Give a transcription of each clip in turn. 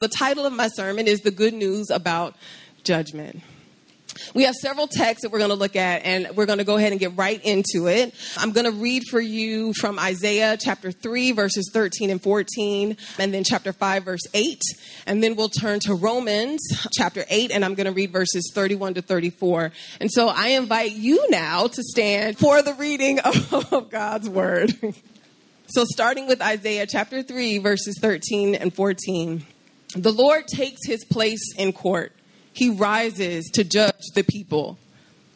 The title of my sermon is The Good News About Judgment. We have several texts that we're going to look at, and we're going to go ahead and get right into it. I'm going to read for you from Isaiah chapter 3, verses 13 and 14, and then chapter 5, verse 8. And then we'll turn to Romans chapter 8, and I'm going to read verses 31 to 34. And so I invite you now to stand for the reading of God's word. So, starting with Isaiah chapter 3, verses 13 and 14. The Lord takes his place in court. He rises to judge the people.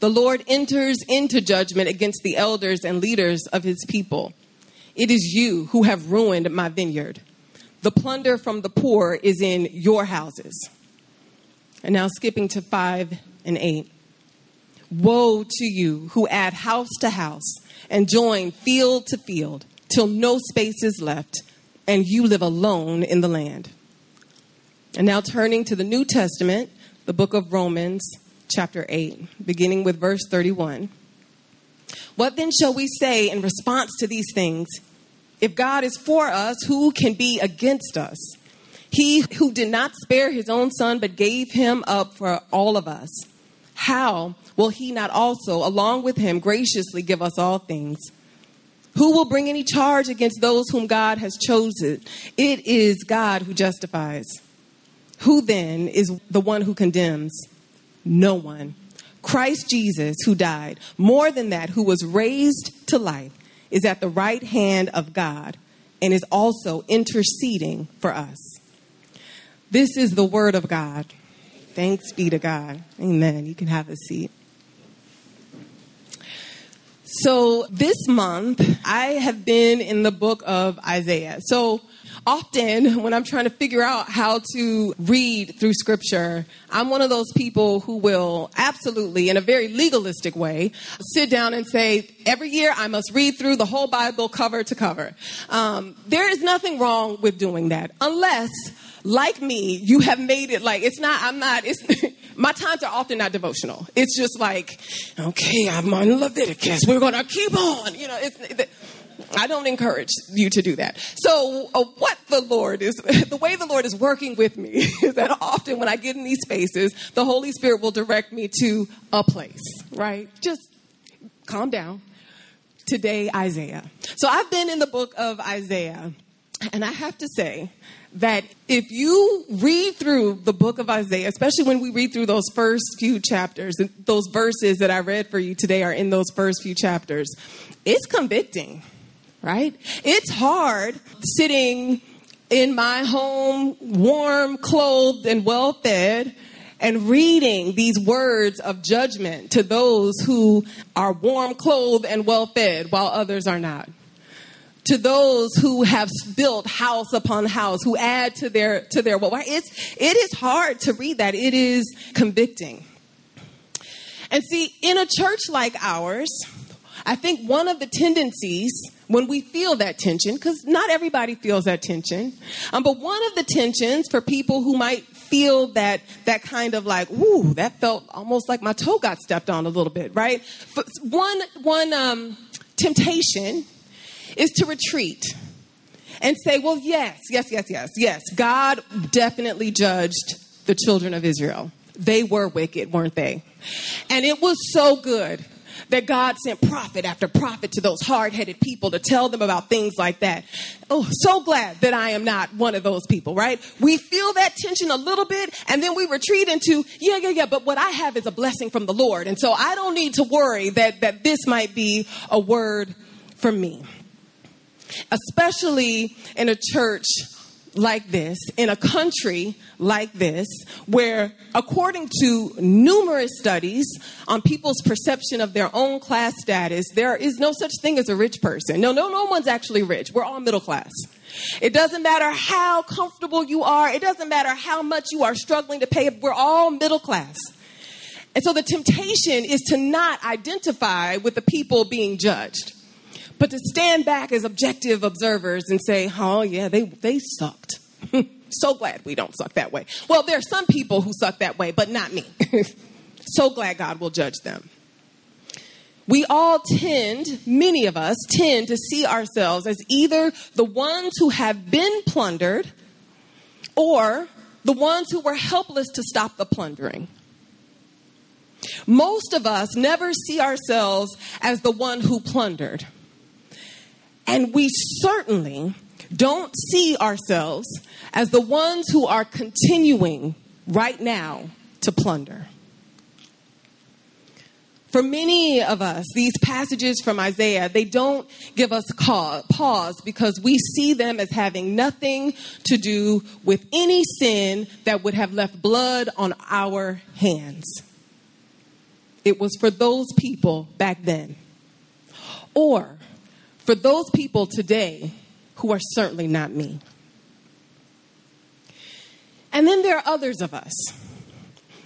The Lord enters into judgment against the elders and leaders of his people. It is you who have ruined my vineyard. The plunder from the poor is in your houses. And now skipping to 5 and 8. Woe to you who add house to house and join field to field till no space is left and you live alone in the land. And now turning to the New Testament, the book of Romans, chapter 8, beginning with verse 31. What then shall we say in response to these things? If God is for us, who can be against us? He who did not spare his own son, but gave him up for all of us, how will he not also, along with him, graciously give us all things? Who will bring any charge against those whom God has chosen? It is God who justifies. Who then is the one who condemns? No one. Christ Jesus, who died, more than that, who was raised to life, is at the right hand of God and is also interceding for us. This is the word of God. Thanks be to God. Amen. You can have a seat. So, this month, I have been in the book of Isaiah. So, often when I'm trying to figure out how to read through scripture, I'm one of those people who will absolutely, in a very legalistic way, sit down and say, every year I must read through the whole Bible cover to cover. Um, there is nothing wrong with doing that, unless, like me, you have made it like, it's not, I'm not, it's, my times are often not devotional. It's just like, okay, I'm on Leviticus. We're going to keep on. You know, it's, I don't encourage you to do that. So, uh, what the Lord is, the way the Lord is working with me is that often when I get in these spaces, the Holy Spirit will direct me to a place, right? Just calm down. Today, Isaiah. So, I've been in the book of Isaiah, and I have to say that if you read through the book of Isaiah, especially when we read through those first few chapters, those verses that I read for you today are in those first few chapters, it's convicting right? It's hard sitting in my home, warm, clothed, and well fed, and reading these words of judgment to those who are warm, clothed, and well fed while others are not. To those who have built house upon house, who add to their to their well, it's it is hard to read that. It is convicting. And see, in a church like ours, I think one of the tendencies when we feel that tension, because not everybody feels that tension, um, but one of the tensions for people who might feel that that kind of like, ooh, that felt almost like my toe got stepped on a little bit, right? But one one um, temptation is to retreat and say, well, yes, yes, yes, yes, yes, God definitely judged the children of Israel. They were wicked, weren't they? And it was so good that God sent prophet after prophet to those hard headed people to tell them about things like that. Oh, so glad that I am not one of those people, right? We feel that tension a little bit and then we retreat into, yeah, yeah, yeah, but what I have is a blessing from the Lord. And so I don't need to worry that, that this might be a word for me. Especially in a church like this, in a country like this, where according to numerous studies on people's perception of their own class status, there is no such thing as a rich person. No, no, no one's actually rich. We're all middle class. It doesn't matter how comfortable you are, it doesn't matter how much you are struggling to pay, we're all middle class. And so the temptation is to not identify with the people being judged but to stand back as objective observers and say, oh, yeah, they, they sucked. so glad we don't suck that way. Well, there are some people who suck that way, but not me. so glad God will judge them. We all tend, many of us tend to see ourselves as either the ones who have been plundered or the ones who were helpless to stop the plundering. Most of us never see ourselves as the one who plundered. And we certainly don't see ourselves as the ones who are continuing right now to plunder. For many of us, these passages from Isaiah, they don't give us pause because we see them as having nothing to do with any sin that would have left blood on our hands. It was for those people back then. Or for those people today who are certainly not me. And then there are others of us,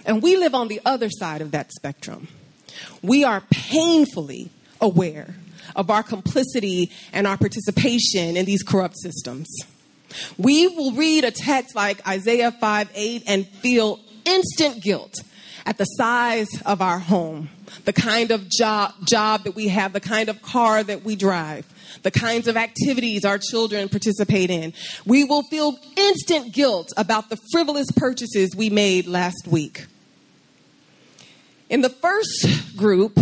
and we live on the other side of that spectrum we are painfully aware of our complicity and our participation in these corrupt systems. We will read a text like Isaiah 5 8 and feel instant guilt at the size of our home, the kind of job, job that we have, the kind of car that we drive, the kinds of activities our children participate in. We will feel instant guilt about the frivolous purchases we made last week. In the first group,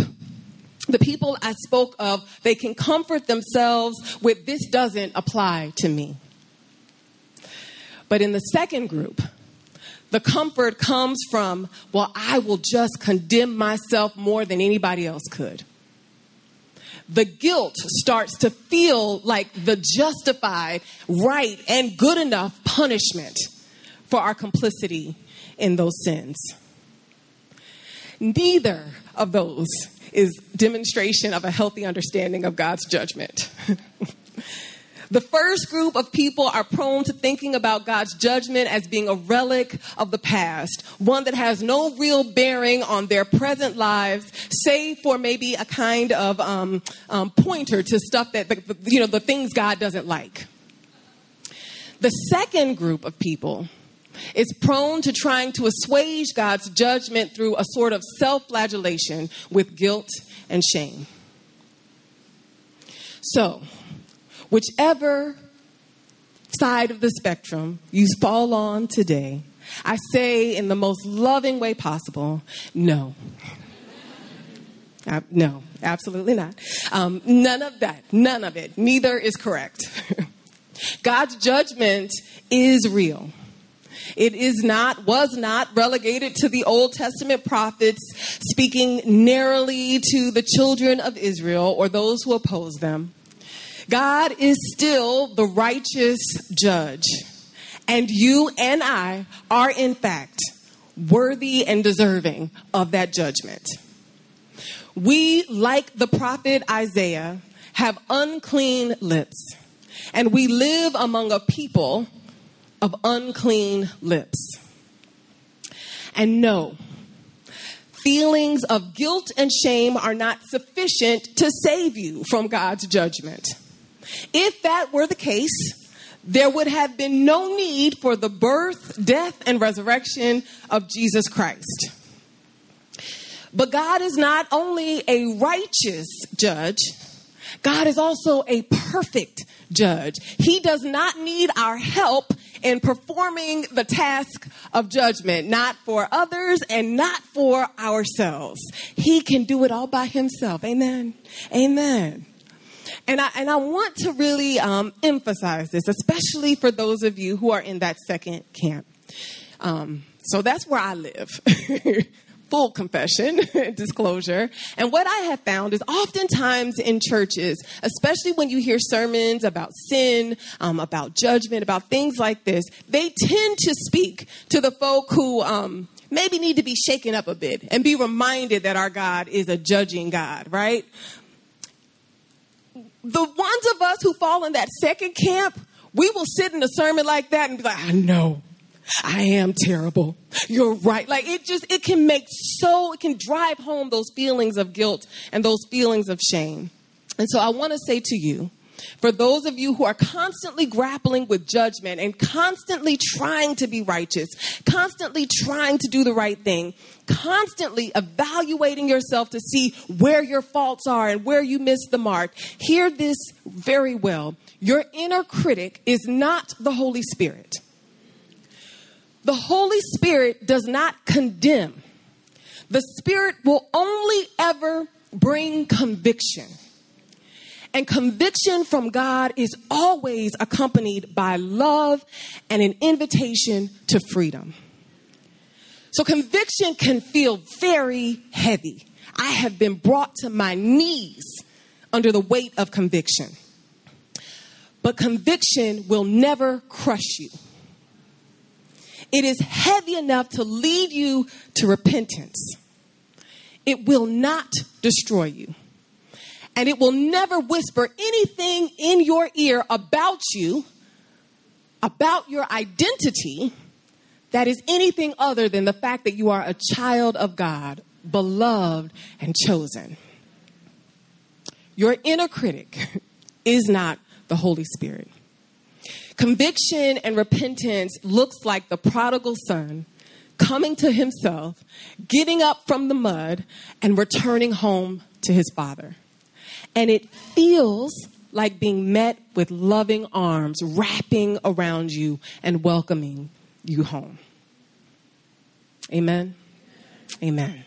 the people I spoke of, they can comfort themselves with this doesn't apply to me. But in the second group, the comfort comes from, well, I will just condemn myself more than anybody else could. The guilt starts to feel like the justified, right, and good enough punishment for our complicity in those sins. Neither of those is demonstration of a healthy understanding of God's judgment. The first group of people are prone to thinking about God's judgment as being a relic of the past, one that has no real bearing on their present lives, save for maybe a kind of um, um, pointer to stuff that, you know, the things God doesn't like. The second group of people is prone to trying to assuage God's judgment through a sort of self flagellation with guilt and shame. So, whichever side of the spectrum you fall on today, I say in the most loving way possible no. Uh, no, absolutely not. Um, none of that, none of it. Neither is correct. God's judgment is real. It is not, was not relegated to the Old Testament prophets speaking narrowly to the children of Israel or those who oppose them. God is still the righteous judge. And you and I are, in fact, worthy and deserving of that judgment. We, like the prophet Isaiah, have unclean lips, and we live among a people of unclean lips. And no, feelings of guilt and shame are not sufficient to save you from God's judgment. If that were the case, there would have been no need for the birth, death, and resurrection of Jesus Christ. But God is not only a righteous judge, God is also a perfect judge. He does not need our help in performing the task of judgment, not for others and not for ourselves. He can do it all by himself. Amen. Amen. And I, and I want to really um, emphasize this, especially for those of you who are in that second camp. Um, so that's where I live. full confession, disclosure. And what I have found is oftentimes in churches, especially when you hear sermons about sin, um, about judgment, about things like this, they tend to speak to the folk who um, maybe need to be shaken up a bit and be reminded that our God is a judging God, right? The ones of us who fall in that second camp, we will sit in a sermon like that and be like, I know. I am terrible. You're right. Like it just, it can make so, it can drive home those feelings of guilt and those feelings of shame. And so I want to say to you, for those of you who are constantly grappling with judgment and constantly trying to be righteous, constantly trying to do the right thing, constantly evaluating yourself to see where your faults are and where you missed the mark, hear this very well. Your inner critic is not the Holy Spirit. the Holy Spirit does not condemn. The Spirit will only ever bring conviction. And conviction from God is always accompanied by love and an invitation to freedom. So conviction can feel very heavy. I have been brought to my knees under the weight of conviction. But conviction will never crush you. It is heavy enough to lead you to repentance. It will not destroy you. And it will never whisper anything in your ear about you, about your identity, that is anything other than the fact that you are a child of God, beloved and chosen. Your inner critic is not the Holy Spirit. Conviction and repentance looks like the prodigal son coming to himself, getting up from the mud, and returning home to his father. And it feels like being met with loving arms wrapping around you and welcoming you home. Amen. Amen.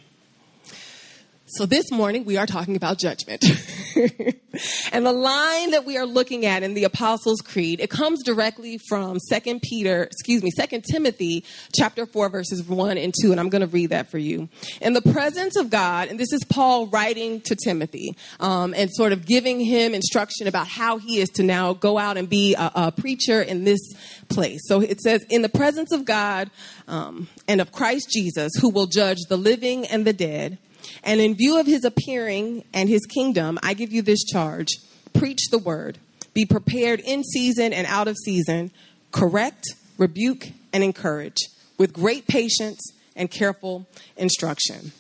So this morning we are talking about judgment. and the line that we are looking at in the Apostles' Creed, it comes directly from Second Peter, excuse me, Second Timothy chapter 4 verses 1 and 2 and I'm going to read that for you. In the presence of God, and this is Paul writing to Timothy um, and sort of giving him instruction about how he is to now go out and be a, a preacher in this place. So it says, in the presence of God um, and of Christ Jesus, who will judge the living and the dead, and in view of his appearing and his kingdom, I give you this charge preach the word, be prepared in season and out of season, correct, rebuke, and encourage with great patience and careful instruction.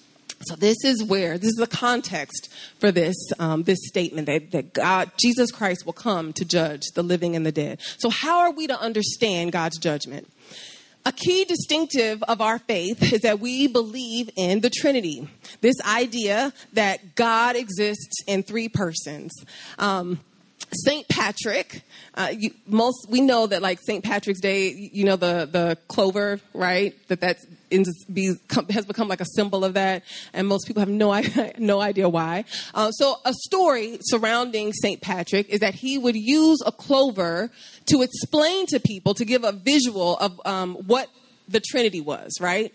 So this is where this is the context for this um, this statement that, that God Jesus Christ will come to judge the living and the dead. So how are we to understand God's judgment? A key distinctive of our faith is that we believe in the Trinity. This idea that God exists in three persons. Um, Saint Patrick, uh, you, most we know that like Saint Patrick's Day, you know the the clover, right? That be, has become like a symbol of that, and most people have no idea, no idea why. Uh, so a story surrounding Saint Patrick is that he would use a clover to explain to people to give a visual of um, what the Trinity was, right?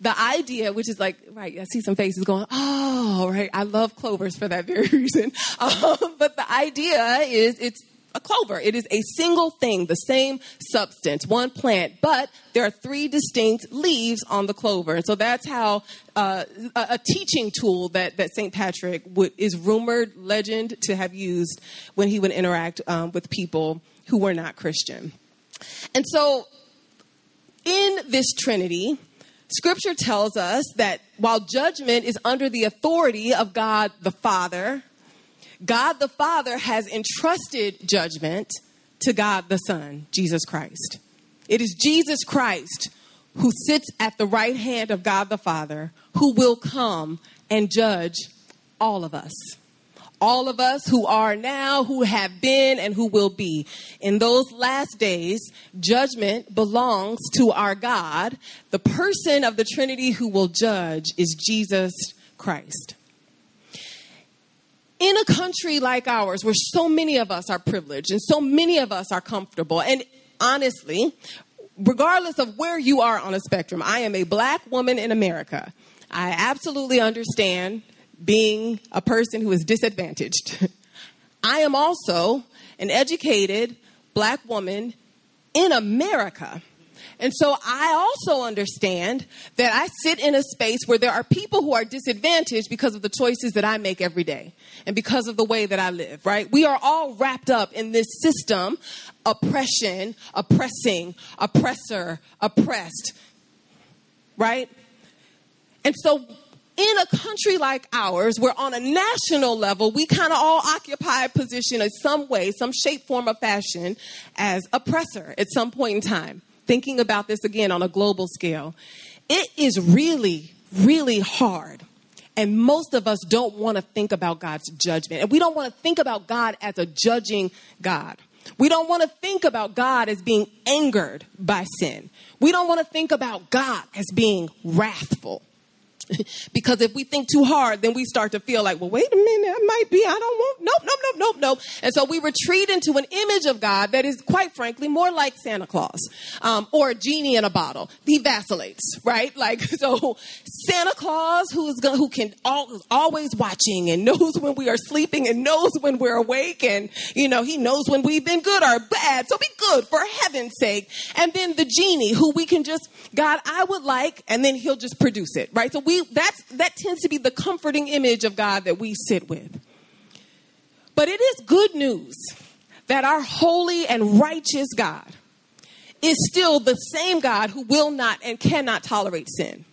The idea, which is like, right, I see some faces going, oh, right, I love clovers for that very reason. Um, but the idea is it's a clover. It is a single thing, the same substance, one plant, but there are three distinct leaves on the clover. And so that's how uh, a, a, teaching tool that, that St. Patrick would, is rumored, legend, to have used when he would interact um, with people who were not Christian. And so in this Trinity, Scripture tells us that while judgment is under the authority of God the Father, God the Father has entrusted judgment to God the Son, Jesus Christ. It is Jesus Christ who sits at the right hand of God the Father who will come and judge all of us all of us who are now, who have been, and who will be. In those last days, judgment belongs to our God. The person of the Trinity who will judge is Jesus Christ. In a country like ours, where so many of us are privileged and so many of us are comfortable, and honestly, regardless of where you are on a spectrum, I am a black woman in America. I absolutely understand being a person who is disadvantaged. I am also an educated black woman in America. And so I also understand that I sit in a space where there are people who are disadvantaged because of the choices that I make every day and because of the way that I live, right? We are all wrapped up in this system oppression, oppressing, oppressor, oppressed, right? And so in a country like ours, where on a national level, we kind of all occupy a position in some way, some shape, form, or fashion as oppressor at some point in time. Thinking about this again on a global scale, it is really, really hard. And most of us don't want to think about God's judgment. And we don't want to think about God as a judging God. We don't want to think about God as being angered by sin. We don't want to think about God as being wrathful. because if we think too hard, then we start to feel like, well, wait a minute, that might be, I don't want, nope, nope, nope, nope, nope. And so we retreat into an image of God that is, quite frankly, more like Santa Claus um, or a genie in a bottle. He vacillates, right? Like, so Santa Claus, who is gonna, who can all, always watching and knows when we are sleeping and knows when we're awake, and you know, he knows when we've been good or bad. So be good for heaven's sake. And then the genie, who we can just, God, I would like, and then he'll just produce it, right? So we that's that tends to be the comforting image of God that we sit with. But it is good news that our holy and righteous God is still the same God who will not and cannot tolerate sin.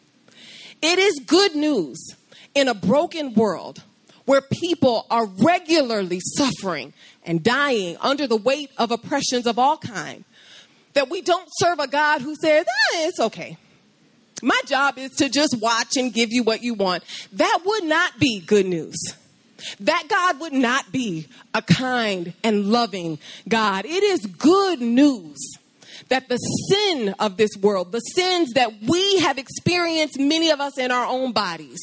It is good news in a broken world where people are regularly suffering and dying under the weight of oppressions of all kind that we don't serve a God who says, eh, it's okay. My job is to just watch and give you what you want. That would not be good news. That God would not be a kind and loving God. It is good news that the sin of this world, the sins that we have experienced, many of us in our own bodies,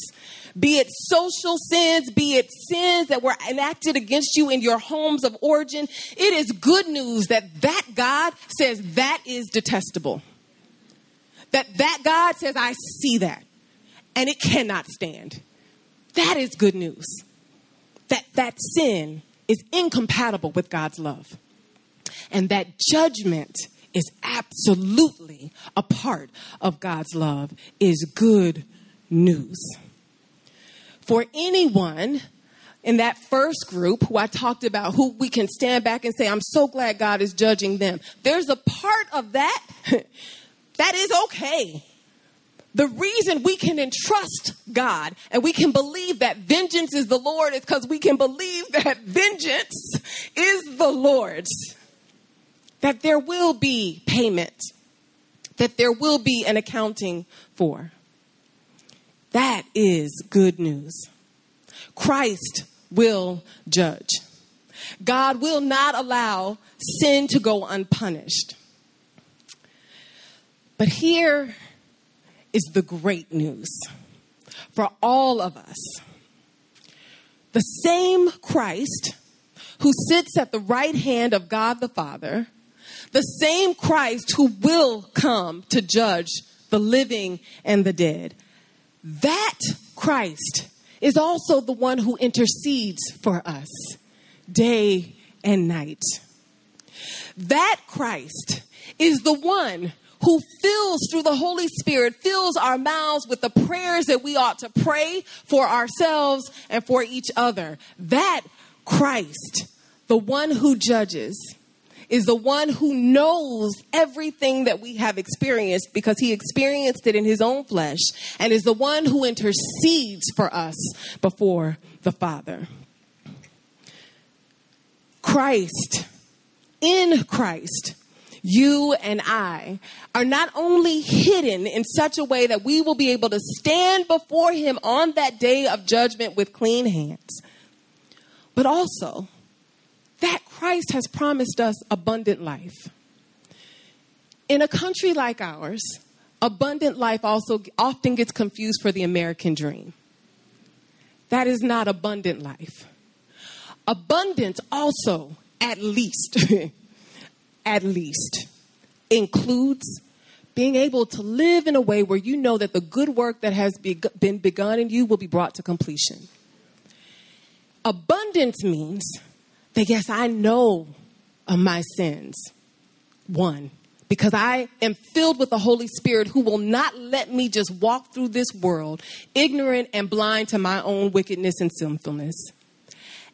be it social sins, be it sins that were enacted against you in your homes of origin, it is good news that that God says that is detestable. That that God says, I see that. And it cannot stand. That is good news. That that sin is incompatible with God's love. And that judgment is absolutely a part of God's love is good news. For anyone in that first group who I talked about, who we can stand back and say, I'm so glad God is judging them. There's a part of that That is okay. The reason we can entrust God and we can believe that vengeance is the Lord is because we can believe that vengeance is the Lord's. That there will be payment, that there will be an accounting for. That is good news. Christ will judge. God will not allow sin to go unpunished. But here is the great news for all of us. The same Christ who sits at the right hand of God the Father, the same Christ who will come to judge the living and the dead, that Christ is also the one who intercedes for us day and night. That Christ is the one who fills through the Holy Spirit, fills our mouths with the prayers that we ought to pray for ourselves and for each other. That Christ, the one who judges, is the one who knows everything that we have experienced because he experienced it in his own flesh and is the one who intercedes for us before the Father. Christ, in Christ, you and I are not only hidden in such a way that we will be able to stand before Him on that day of judgment with clean hands, but also that Christ has promised us abundant life. In a country like ours, abundant life also often gets confused for the American dream. That is not abundant life. Abundance also, at least, at least, includes being able to live in a way where you know that the good work that has been begun in you will be brought to completion. Abundance means that, yes, I know of my sins. One, because I am filled with the Holy Spirit who will not let me just walk through this world ignorant and blind to my own wickedness and sinfulness.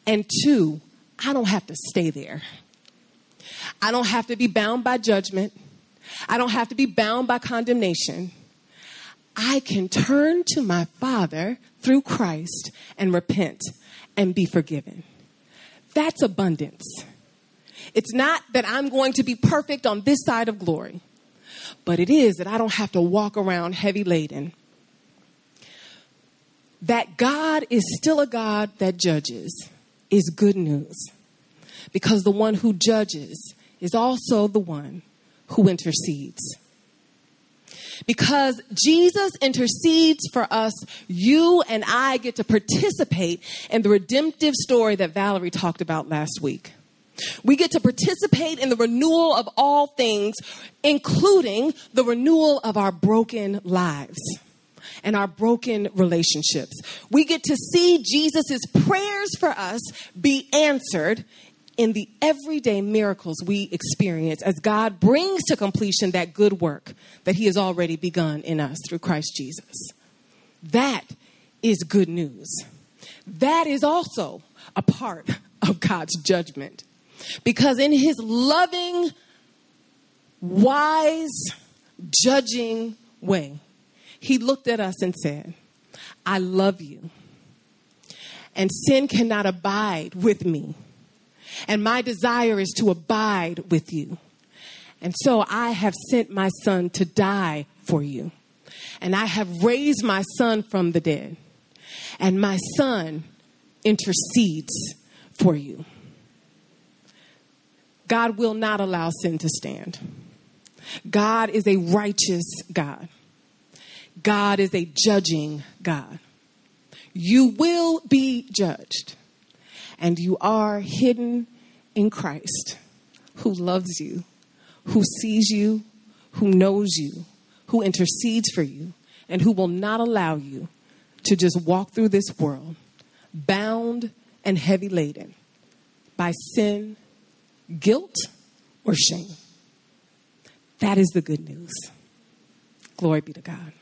And two, I don't have to stay there. I don't have to be bound by judgment. I don't have to be bound by condemnation. I can turn to my Father through Christ and repent and be forgiven. That's abundance. It's not that I'm going to be perfect on this side of glory, but it is that I don't have to walk around heavy laden. That God is still a God that judges is good news. Because the one who judges is also the one who intercedes. Because Jesus intercedes for us, you and I get to participate in the redemptive story that Valerie talked about last week. We get to participate in the renewal of all things, including the renewal of our broken lives and our broken relationships. We get to see Jesus' prayers for us be answered in the everyday miracles we experience as God brings to completion that good work that He has already begun in us through Christ Jesus. That is good news. That is also a part of God's judgment. Because in His loving, wise, judging way, He looked at us and said, I love you. And sin cannot abide with me and my desire is to abide with you. And so I have sent my son to die for you. And I have raised my son from the dead. And my son intercedes for you. God will not allow sin to stand. God is a righteous God. God is a judging God. You will be judged and you are hidden in Christ who loves you, who sees you, who knows you, who intercedes for you, and who will not allow you to just walk through this world bound and heavy laden by sin, guilt, or shame. That is the good news. Glory be to God.